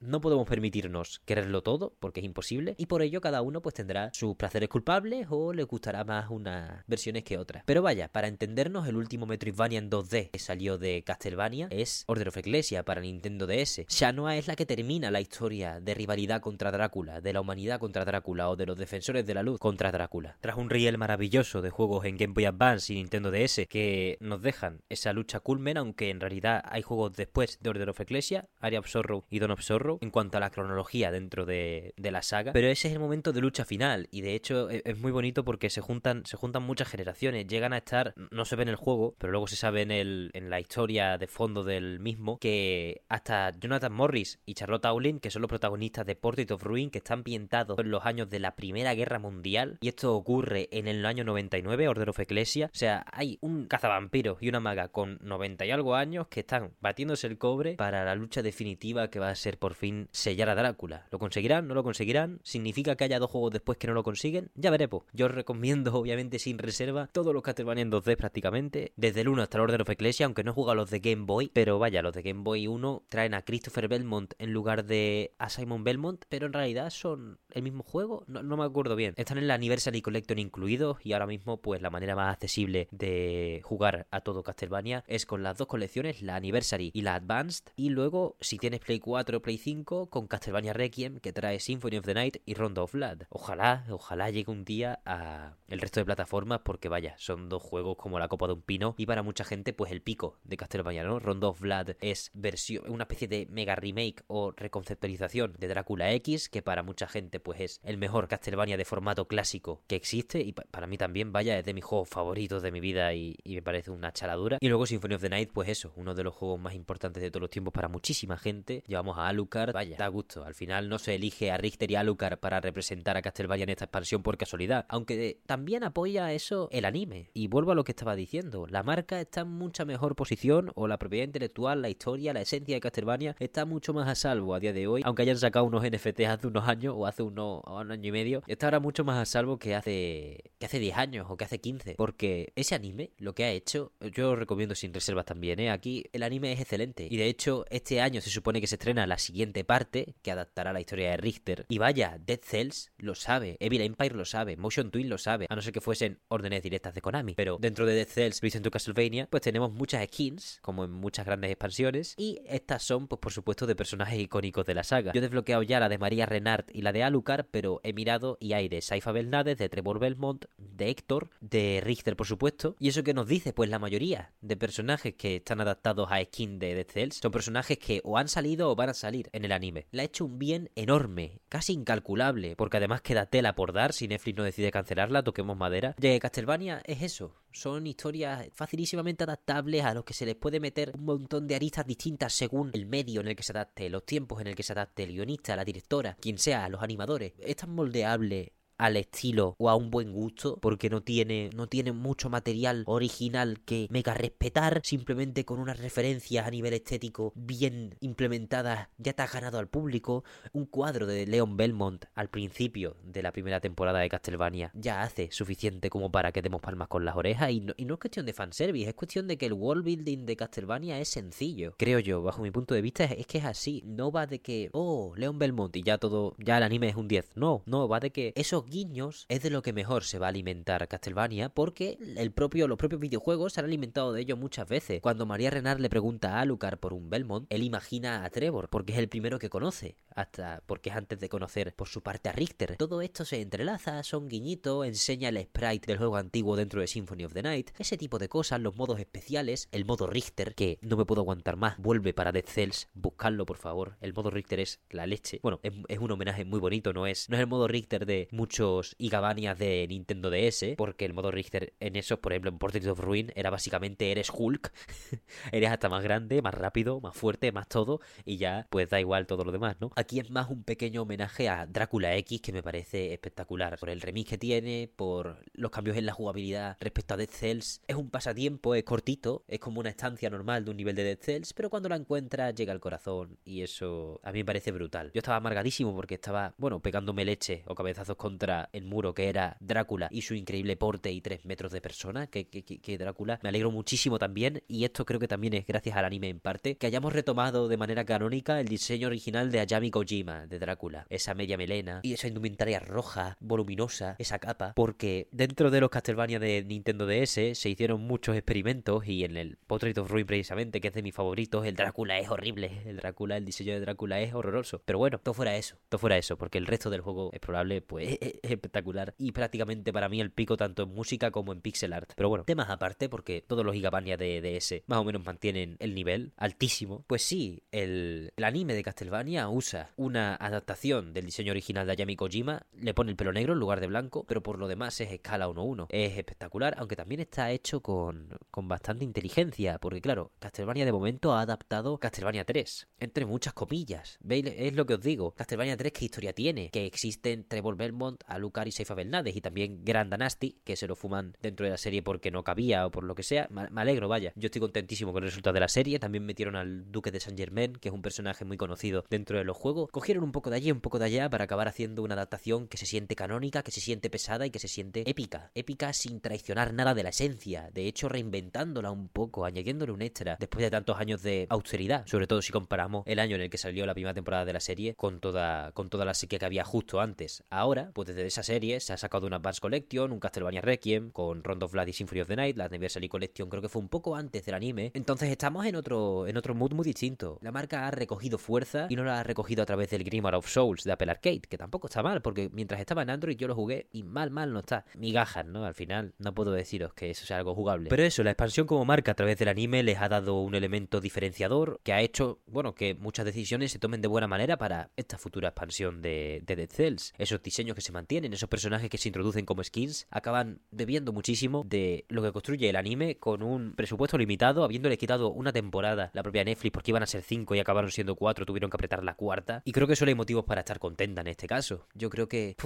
no podemos permitirnos quererlo todo, porque es imposible, y por ello cada uno pues tendrá sus placeres culpables o le gustará más unas versiones que otras. Pero vaya, para entendernos, el último Metroidvania en 2D que salió de Castlevania es Order of Ecclesia para Nintendo DS. Shanoa es la que termina la historia de rivalidad contra Drácula, de la humanidad contra Drácula o de los defensores de la luz contra Drácula. Tras un riel maravilloso de juegos en Game Boy Advance y Nintendo DS que nos dejan esa lucha culmen, aunque en realidad hay juegos después de Order of Ecclesia, Area of Sorrow y Dawn of Sorrow, en cuanto a la cronología dentro de, la saga. Pero ese es el momento de lucha final y de hecho e, es, muy bonito porque se juntan, se juntan muchas generaciones, llegan a estar, no se ve en el juego, pero luego se sabe en, el, en la historia de fondo del mismo, que hasta Jonathan Morris y Charlotte Aulin, que son los protagonistas de Portrait of Ruin, que están ambientados en los años de la Primera Guerra Mundial, y esto ocurre en el año 99, Order of Ecclesia, o sea, hay un cazavampiro y una maga con 90 y algo años que están batiéndose el cobre para la lucha definitiva que va a ser por fin sellar a Drácula. ¿Lo conseguirán? ¿No lo conseguirán? ¿Significa que haya dos juegos después que no lo consiguen? Ya veremos. Yo os recomiendo, obviamente, sin reserva, todos los Castlevania en 2D prácticamente, desde el 1 hasta el Order of Ecclesia, aunque no he jugado los de Game Boy, pero vaya, los de Game Boy 1 traen a Christopher Belmont en lugar de a Simon Belmont, pero en realidad son el mismo juego, no, no me acuerdo bien. Están en la Anniversary Collection incluidos y ahora mismo pues la manera más accesible de jugar a todo Castlevania es con las dos colecciones, la Anniversary y la Advanced, y luego si tienes Play 4 o Play 5 con Castlevania Requiem que trae Symphony of the Night y Rondo of Blood. Ojalá, ojalá llegue un día a el resto de plataformas porque vaya, son dos juegos como la copa de un pino y para mucha gente pues el pico de Castlevania, ¿no? Rondo of Blood es versión, una especie de mega remake o reconceptualización de Drácula X que para mucha gente pues es el mejor Castlevania de formato clásico que existe y para mí también vaya es de mis juegos favoritos de mi vida y, me parece una chaladura. Y luego Symphony of the Night pues eso, uno de los juegos más importantes de todos los tiempos para muchísima gente. Llevamos a Alucard, vaya, da gusto. Al final no se elige a Richter y Alucard para representar a Castlevania en esta expansión por casualidad, aunque también apoya eso el anime. Y vuelvo a lo que estaba diciendo, la marca está en mucha mejor posición o la propiedad intelectual, la historia, la esencia de Castlevania está mucho más a salvo a día de hoy, aunque hayan sacado unos NFTs hace unos años o hace unos, un año y medio, está ahora mucho más a salvo que hace que hace 10 años o que hace 15, porque ese anime lo que ha hecho, yo os recomiendo sin reservas también, ¿eh? Aquí el anime es excelente y de hecho este año se supone que se estrena la siguiente parte que adaptará la historia de Richter y vaya, Dead Cells lo sabe, Evil Empire lo sabe, Motion Twin lo sabe, a no ser que fuesen órdenes directas de Konami, pero dentro de Dead Cells Return to Castlevania pues tenemos muchas skins como en muchas grandes expansiones y estas son pues por supuesto de personajes icónicos de la saga. Yo he desbloqueado ya la de María Renard y la de Alucard, pero he mirado y hay de Saifa Belnades, de Trevor Belmont, de Héctor, de Richter por supuesto. ¿Y eso que nos dice? Pues la mayoría de personajes que están adaptados a skin de Dead Cells son personajes que o han salido o van a salir en el anime. Le ha hecho un bien enorme, casi incalculable, porque además queda tela por dar si Netflix no decide cancelarla, toquemos madera. De Castlevania es eso, son historias facilísimamente adaptables a los que se les puede meter un montón de aristas distintas según el medio en el que se adapte, los tiempos en el que se adapte el guionista, la directora, quien sea, los animadores. Es tan moldeable al estilo o a un buen gusto porque no tiene no tiene mucho material original que mega respetar simplemente con unas referencias a nivel estético bien implementadas ya te has ganado al público. Un cuadro de Leon Belmont al principio de la primera temporada de Castlevania ya hace suficiente como para que demos palmas con las orejas y no, y no es cuestión de fanservice es cuestión de que el world building de Castlevania es sencillo creo yo bajo mi punto de vista es, que es así. No va de que oh Leon Belmont y ya todo ya el anime es un 10 no no va de que esos guiños es de lo que mejor se va a alimentar Castlevania porque el propio, los propios videojuegos se han alimentado de ello muchas veces. Cuando María Renard le pregunta a Alucard por un Belmont, él imagina a Trevor porque es el primero que conoce, hasta porque es antes de conocer por su parte a Richter. Todo esto se entrelaza, son guiñitos, enseña el sprite del juego antiguo dentro de Symphony of the Night, ese tipo de cosas, los modos especiales, el modo Richter, que no me puedo aguantar más, vuelve para Dead Cells, buscadlo por favor, el modo Richter es la leche. Bueno, es, es un homenaje muy bonito, no es, no es el modo Richter de mucho muchos Igabanias de Nintendo DS, porque el modo Richter en esos, por ejemplo, en Portrait of Ruin, era básicamente eres Hulk, eres hasta más grande, más rápido, más fuerte, más todo, y ya pues da igual todo lo demás, ¿no? Es más un pequeño homenaje a Drácula X que me parece espectacular, por el remix que tiene, por los cambios en la jugabilidad respecto a Dead Cells. Es un pasatiempo, es cortito, es como una estancia normal de un nivel de Dead Cells, pero cuando la encuentras llega al corazón y eso a mí me parece brutal. Yo estaba amargadísimo porque estaba, bueno, pegándome leche o cabezazos contra el muro que era Drácula y su increíble porte y tres metros de persona, que, que, que, Drácula. Me alegro muchísimo también y esto creo que también es gracias al anime en parte, que hayamos retomado de manera canónica el diseño original de Ayami Kojima, de Drácula. Esa media melena y esa indumentaria roja, voluminosa, esa capa, porque dentro de los Castlevania de Nintendo DS se hicieron muchos experimentos y en el Portrait of Ruin precisamente, que es de mis favoritos, el Drácula es horrible, el Drácula, el diseño de Drácula es horroroso. Pero bueno, todo fuera eso, todo fuera eso, porque el resto del juego es probable, pues es espectacular y prácticamente para mí el pico tanto en música como en pixel art. Pero bueno, temas aparte, porque todos los Gigabania de DS más o menos mantienen el nivel altísimo. Pues sí, el, el anime de Castlevania usa una adaptación del diseño original de Ayami Kojima, le pone el pelo negro en lugar de blanco, pero por lo demás es escala 1-1. Es espectacular, aunque también está hecho con, con bastante inteligencia, porque claro, Castlevania de momento ha adaptado Castlevania 3, entre muchas comillas. ¿Veis? Es lo que os digo. Castlevania 3, ¿qué historia tiene? Que existen Trevor Belmont, Alucard y Seifa Belnades, y también Grand Dynasty, que se lo fuman dentro de la serie porque no cabía o por lo que sea. Me alegro, vaya. Yo estoy contentísimo con el resultado de la serie. También metieron al Duque de Saint Germain, que es un personaje muy conocido dentro de los juegos. Cogieron un poco de allí, un poco de allá, para acabar haciendo una adaptación que se siente canónica, que se siente pesada y que se siente épica. Épica sin traicionar nada de la esencia. De hecho, reinventándola un poco, añadiéndole un extra, después de tantos años de austeridad. Sobre todo si comparamos el año en el que salió la primera temporada de la serie con toda, con toda la sequía que había justo antes. Ahora, pues desde esa serie se ha sacado una Advance Collection, un Castlevania Requiem, con Rondo of Blood y Symphony of the Night, la Anniversary Collection creo que fue un poco antes del anime. Entonces estamos en otro, en otro mood muy distinto. La marca ha recogido fuerza y no la ha recogido a través del Grimoire of Souls de Apple Arcade, que tampoco está mal, porque mientras estaba en Android yo lo jugué y mal, mal no está. Migajas, ¿no? Al final no puedo deciros que eso sea algo jugable. Pero eso, la expansión como marca a través del anime les ha dado un elemento diferenciador que ha hecho, bueno, que muchas decisiones se tomen de buena manera para esta futura expansión de, de Dead Cells. Esos diseños que se mantienen, esos personajes que se introducen como skins, acaban debiendo muchísimo de lo que construye el anime con un presupuesto limitado, habiéndole quitado una temporada la propia Netflix porque iban a ser cinco y acabaron siendo cuatro, tuvieron que apretar la cuarta. Y creo que solo hay motivos para estar contenta en este caso. Yo creo que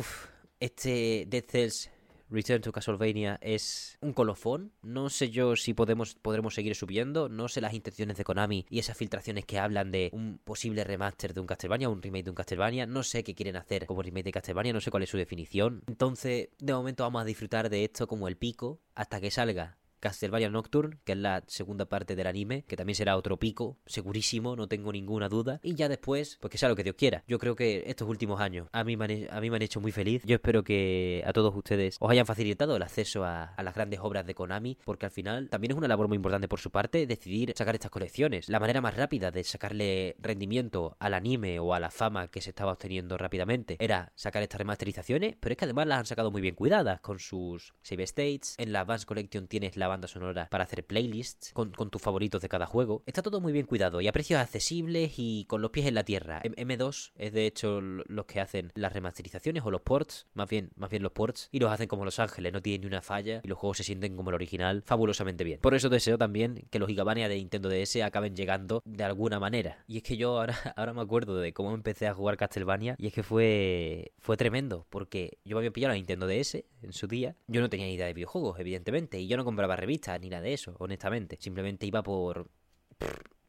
este Dead Cells Return to Castlevania es un colofón. No sé yo si podemos, podremos seguir subiendo. No sé las intenciones de Konami y esas filtraciones que hablan de un posible remaster de un Castlevania, un remake de un Castlevania. No sé qué quieren hacer como remake de Castlevania, no sé cuál es su definición. Entonces, de momento vamos a disfrutar de esto como el pico hasta que salga Castlevania Nocturne, que es la segunda parte del anime, que también será otro pico, segurísimo, no tengo ninguna duda. Y ya después, pues que sea lo que Dios quiera. Yo creo que estos últimos años a mí me han, a hecho muy feliz. Yo espero que a todos ustedes os hayan facilitado el acceso a, a, las grandes obras de Konami, porque al final también es una labor muy importante por su parte decidir sacar estas colecciones. La manera más rápida de sacarle rendimiento al anime o a la fama que se estaba obteniendo rápidamente era sacar estas remasterizaciones, pero es que además las han sacado muy bien cuidadas con sus save states. En la Advanced Collection tienes la banda sonora para hacer playlists con, tus favoritos de cada juego. Está todo muy bien cuidado y a precios accesibles y con los pies en la tierra. M2 es de hecho los que hacen las remasterizaciones o los ports, más bien, más bien los ports, y los hacen como Los Ángeles, no tienen ni una falla y los juegos se sienten como el original fabulosamente bien. Por eso deseo también que los Gigabania de Nintendo DS acaben llegando de alguna manera. Y es que yo ahora, ahora me acuerdo de cómo empecé a jugar Castlevania y es que fue, fue tremendo porque yo me había pillado la Nintendo DS en su día. Yo no tenía ni idea de videojuegos, evidentemente, y yo no compraba revistas ni nada de eso, honestamente. Simplemente iba por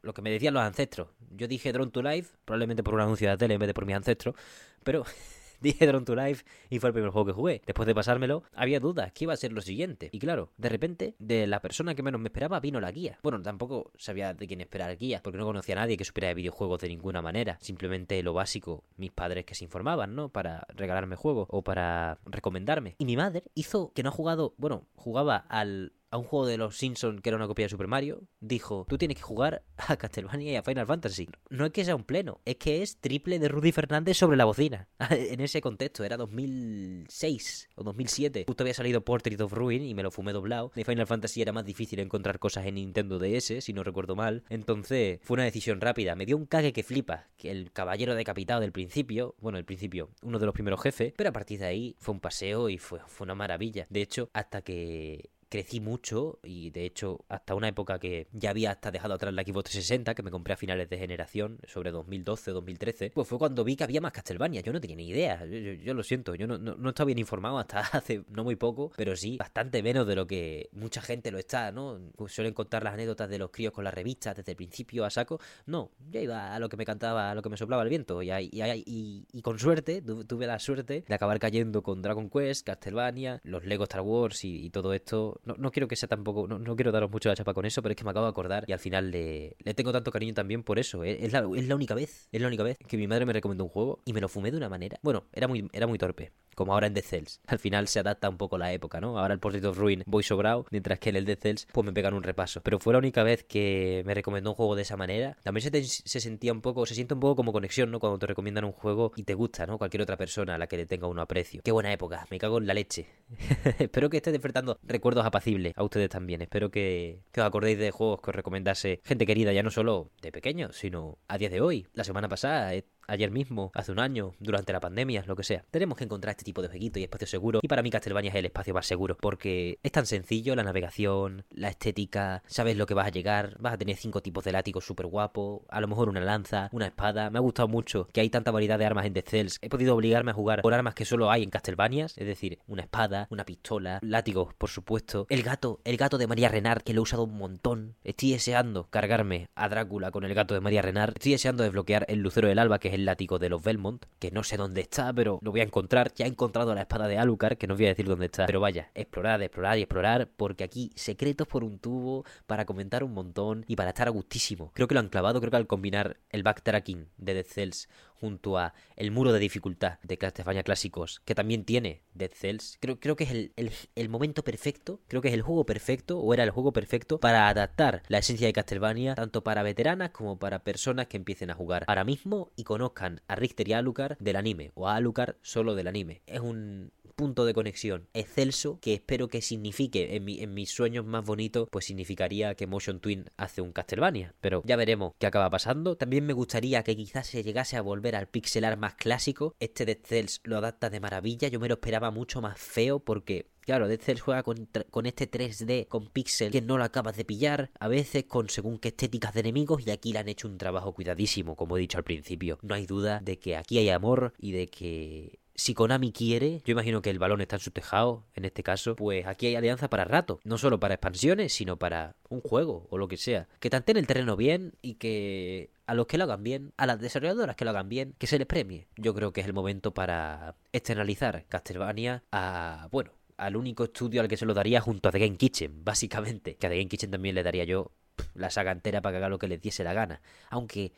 lo que me decían los ancestros. Yo dije Drone to Life, probablemente por un anuncio de la tele en vez de por mis ancestros, pero dije Drone to Life y fue el primer juego que jugué. Después de pasármelo, había dudas que iba a ser lo siguiente. Y claro, de repente, de la persona que menos me esperaba vino la guía. Bueno, tampoco sabía de quién esperar guía, porque no conocía a nadie que supiera de videojuegos de ninguna manera. Simplemente lo básico, mis padres que se informaban, ¿no? Para regalarme juegos o para recomendarme. Y mi madre hizo que no ha jugado, bueno, jugaba al a un juego de los Simpsons que era una copia de Super Mario, dijo, tú tienes que jugar a Castlevania y a Final Fantasy. No es que sea un pleno, es que es triple de Rudy Fernández sobre la bocina. en ese contexto, era 2006 o 2007. Justo había salido Portrait of Ruin y me lo fumé doblado. De Final Fantasy era más difícil encontrar cosas en Nintendo DS, si no recuerdo mal. Entonces, fue una decisión rápida. Me dio un cague que flipa, que el caballero decapitado del principio, bueno, el principio, uno de los primeros jefes, pero a partir de ahí fue un paseo y fue, fue una maravilla. De hecho, hasta que crecí mucho y de hecho hasta una época que ya había hasta dejado atrás la Xbox 360 que me compré a finales de generación sobre 2012 2013 pues fue cuando vi que había más Castlevania. Yo no tenía ni idea. Yo, lo siento. Yo no, no, estaba bien informado hasta hace no muy poco pero sí bastante menos de lo que mucha gente lo está ¿no? Pues suelen contar las anécdotas de los críos con las revistas desde el principio a saco. No yo iba a lo que me cantaba a lo que me soplaba el viento. Y, y, y, con suerte tuve la suerte de acabar cayendo con Dragon Quest Castlevania los Lego Star Wars y todo esto no, quiero que sea tampoco, no, quiero daros mucho la chapa con eso, pero es que me acabo de acordar y al final le, le tengo tanto cariño también por eso. ¿eh? Es, la, es la única vez, es la única vez que mi madre me recomendó un juego y me lo fumé de una manera. Bueno, era muy, era muy torpe como ahora en Dead Cells. Al final se adapta un poco la época, ¿no? Ahora el Portrait of Ruin voy sobrado, mientras que en el Dead Cells pues me pegan un repaso. Pero fue la única vez que me recomendó un juego de esa manera. También se, se sentía un poco, se siente un poco como conexión, ¿no? Cuando te recomiendan un juego y te gusta, ¿no? Cualquier otra persona a la que le tenga uno aprecio. Qué buena época, me cago en la leche. Espero que esté despertando recuerdos apacibles a ustedes también. Espero que os acordéis de juegos que os recomendase gente querida, ya no solo de pequeño, sino a día de hoy. La semana pasada ayer mismo, hace un año, durante la pandemia, lo que sea. Tenemos que encontrar este tipo de jueguitos y espacios seguros. Y para mí Castlevania es el espacio más seguro. Porque es tan sencillo la navegación, la estética, sabes lo que vas a llegar, vas a tener cinco tipos de látigos súper guapos, a lo mejor una lanza, una espada. Me ha gustado mucho que hay tanta variedad de armas en Dead Cells. He podido obligarme a jugar con armas que solo hay en Castlevania, es decir, una espada, una pistola, látigos, por supuesto. El gato, el gato de María Renard, que lo he usado un montón. Estoy deseando cargarme a Drácula con el gato de María Renard. Estoy deseando desbloquear el lucero del alba, que es el látigo de los Belmont, que no sé dónde está, pero lo voy a encontrar. Ya he encontrado la espada de Alucard, que no os voy a decir dónde está. Pero vaya, explorar, explorar y explorar, porque aquí secretos por un tubo, para comentar un montón y para estar a gustísimo. Creo que lo han clavado, creo que al combinar el backtracking de Dead Cells junto a el muro de dificultad de Castlevania clásicos, que también tiene Dead Cells, creo, creo que es el, el, momento perfecto, creo que es el juego perfecto, o era el juego perfecto, para adaptar la esencia de Castlevania, tanto para veteranas como para personas que empiecen a jugar ahora mismo y conozcan a Richter y a Alucard del anime, o a Alucard solo del anime. Es un punto de conexión excelso que espero que signifique en, mis sueños más bonitos, pues significaría que Motion Twin hace un Castlevania. Pero ya veremos qué acaba pasando. También me gustaría que quizás se llegase a volver al pixelar más clásico. Este Dead Cells lo adapta de maravilla. Yo me lo esperaba mucho más feo porque Claro, Dead Cells juega con, con, este 3D, con pixel que no lo acabas de pillar, a veces con según qué estéticas de enemigos, y aquí le han hecho un trabajo cuidadísimo, como he dicho al principio. No hay duda de que aquí hay amor y de que si Konami quiere, yo imagino que el balón está en su tejado, en este caso, pues aquí hay alianza para rato. No solo para expansiones, sino para un juego o lo que sea. Que tanteen el terreno bien y que a los que lo hagan bien, a las desarrolladoras que lo hagan bien, que se les premie. Yo creo que es el momento para externalizar Castlevania a, bueno, al único estudio al que se lo daría junto a The Game Kitchen, básicamente. Que a The Game Kitchen también le daría yo la saga entera para que haga lo que les diese la gana. Aunque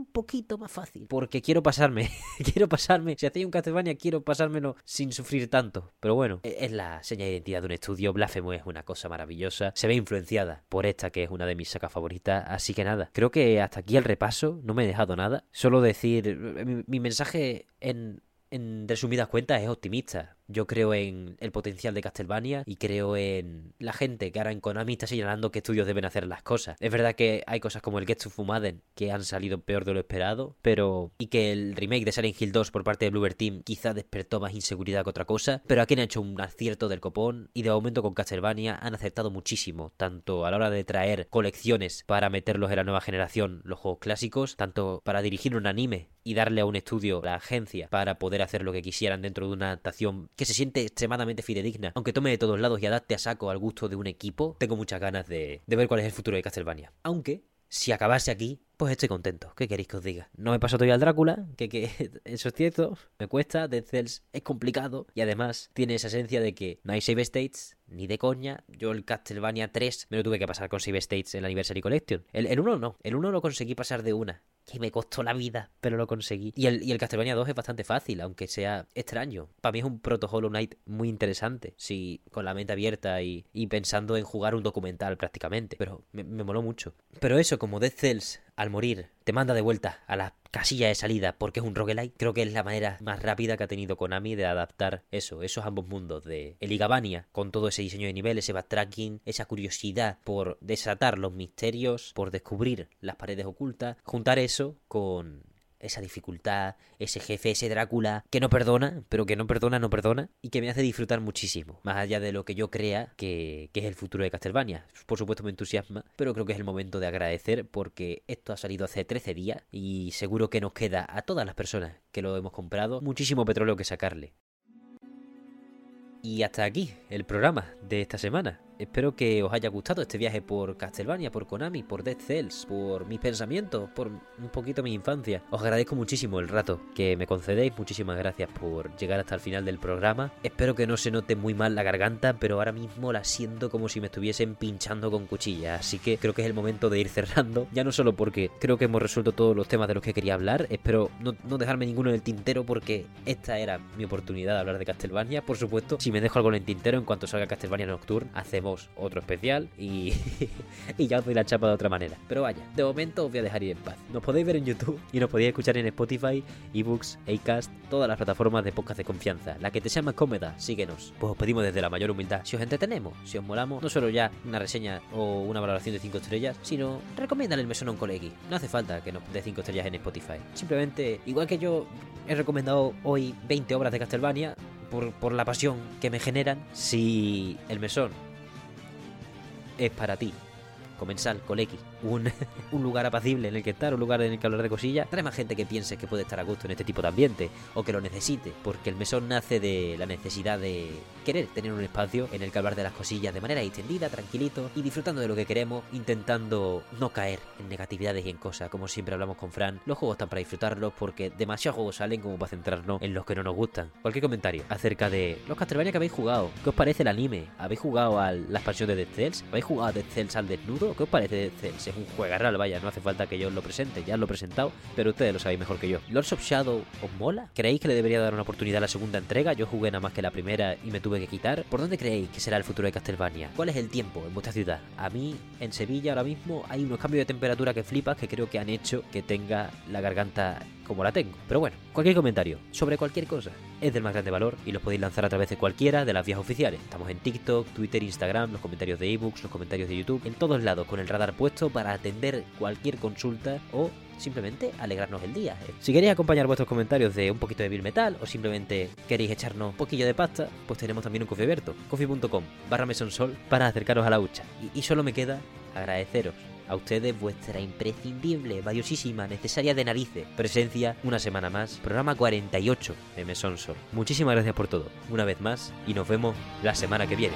un poquito más fácil. Porque quiero pasarme, quiero pasarme. Si hacéis un Castlevania, quiero pasármelo sin sufrir tanto. Pero bueno, e-, es la seña de identidad de un estudio. Blasphemous es una cosa maravillosa. Se ve influenciada por esta, que es una de mis sacas favoritas. Así que nada, creo que hasta aquí el repaso. No me he dejado nada. Solo decir, mi, mi mensaje en, en resumidas cuentas es optimista. Yo creo en el potencial de Castlevania y creo en la gente que ahora en Konami está señalando que estudios deben hacer las cosas. Es verdad que hay cosas como el Get to Fumaden que han salido peor de lo esperado, pero y que el remake de Silent Hill 2 por parte de Bluebird Team quizá despertó más inseguridad que otra cosa, pero aquí han hecho un acierto del copón y de momento con Castlevania han acertado muchísimo, tanto a la hora de traer colecciones para meterlos en la nueva generación, los juegos clásicos, tanto para dirigir un anime y darle a un estudio la agencia para poder hacer lo que quisieran dentro de una adaptación que se siente extremadamente fidedigna, aunque tome de todos lados y adapte a saco al gusto de un equipo, tengo muchas ganas de, ver cuál es el futuro de Castlevania. Aunque, si acabase aquí, pues estoy contento. ¿Qué queréis que os diga? No me paso todavía al Drácula, que, que eso es cierto, me cuesta, Dead Cells es complicado y además tiene esa esencia de que no hay save states, ni de coña. Yo el Castlevania 3 me lo tuve que pasar con save states en la Anniversary Collection. El, el 1 no, el 1 lo conseguí pasar de una que me costó la vida, pero lo conseguí. Y el, y el Castlevania 2 es bastante fácil, aunque sea extraño. Para mí es un proto Hollow Knight muy interesante, sí, con la mente abierta y, pensando en jugar un documental prácticamente. Pero me, moló mucho. Pero eso, como Death Cells, al morir, te manda de vuelta a la casilla de salida porque es un roguelike, creo que es la manera más rápida que ha tenido Konami de adaptar eso, esos ambos mundos de el Igabania, con todo ese diseño de nivel, ese backtracking, esa curiosidad por desatar los misterios, por descubrir las paredes ocultas, juntar eso con esa dificultad, ese jefe, ese Drácula, que no perdona, pero que no perdona, no perdona, y que me hace disfrutar muchísimo, más allá de lo que yo crea que, que, es el futuro de Castlevania. Por supuesto me entusiasma, pero creo que es el momento de agradecer porque esto ha salido hace 13 días y seguro que nos queda a todas las personas que lo hemos comprado muchísimo petróleo que sacarle. Y hasta aquí el programa de esta semana. Espero que os haya gustado este viaje por Castlevania, por Konami, por Dead Cells, por mis pensamientos, por un poquito mi infancia. Os agradezco muchísimo el rato que me concedéis. Muchísimas gracias por llegar hasta el final del programa. Espero que no se note muy mal la garganta, pero ahora mismo la siento como si me estuviesen pinchando con cuchilla. Así que creo que es el momento de ir cerrando. Ya no solo porque creo que hemos resuelto todos los temas de los que quería hablar. Espero no, dejarme ninguno en el tintero porque esta era mi oportunidad de hablar de Castlevania. Por supuesto, si me dejo algo en el tintero en cuanto salga Castlevania Nocturne, hacemos otro especial y, y ya os doy la chapa de otra manera. Pero vaya, de momento os voy a dejar ir en paz. Nos podéis ver en YouTube y nos podéis escuchar en Spotify, eBooks, Acast, todas las plataformas de podcast de confianza. La que te sea más cómoda, síguenos. Pues os pedimos desde la mayor humildad, si os entretenemos, si os molamos, no solo ya una reseña o una valoración de 5 estrellas, sino recomiéndale el mesón a un colegi. No hace falta que nos dé 5 estrellas en Spotify. Simplemente, igual que yo he recomendado hoy 20 obras de Castlevania, por, por, la pasión que me generan, si el mesón es para ti. Comensal, colequi, un, un, lugar apacible en el que estar, un lugar en el que hablar de cosillas. Trae más gente que piense que puede estar a gusto en este tipo de ambiente o que lo necesite, porque el mesón nace de la necesidad de querer tener un espacio en el que hablar de las cosillas de manera extendida, tranquilito y disfrutando de lo que queremos, intentando no caer en negatividades y en cosas, como siempre hablamos con Fran. Los juegos están para disfrutarlos porque demasiados juegos salen como para centrarnos en los que no nos gustan. Cualquier comentario acerca de los Castlevania que habéis jugado, ¿qué os parece el anime? ¿Habéis jugado a la expansión de Dead Cells? ¿Habéis jugado a Dead Cells al desnudo? ¿Qué os parece? Es un juegarral, vaya, no hace falta que yo os lo presente, ya os lo he presentado, pero ustedes lo sabéis mejor que yo. ¿Lords of Shadow os mola? ¿Creéis que le debería dar una oportunidad a la segunda entrega? Yo jugué nada más que la primera y me tuve que quitar. ¿Por dónde creéis que será el futuro de Castlevania? ¿Cuál es el tiempo en vuestra ciudad? A mí, en Sevilla ahora mismo, hay unos cambios de temperatura que flipas que creo que han hecho que tenga la garganta como la tengo. Pero bueno, cualquier comentario sobre cualquier cosa es del más grande valor y los podéis lanzar a través de cualquiera de las vías oficiales. Estamos en TikTok, Twitter, Instagram, los comentarios de ebooks, los comentarios de YouTube, en todos lados con el radar puesto para atender cualquier consulta o simplemente alegrarnos el día. Si queréis acompañar vuestros comentarios de un poquito de Bill Metal o simplemente queréis echarnos un poquillo de pasta, pues tenemos también un coffee abierto, coffee.com barra mesonsol para acercaros a la hucha. Y, y solo me queda agradeceros a ustedes vuestra imprescindible, valiosísima, necesaria de narices presencia una semana más, programa 48 de Mesón Sol. Muchísimas gracias por todo, una vez más, y nos vemos la semana que viene.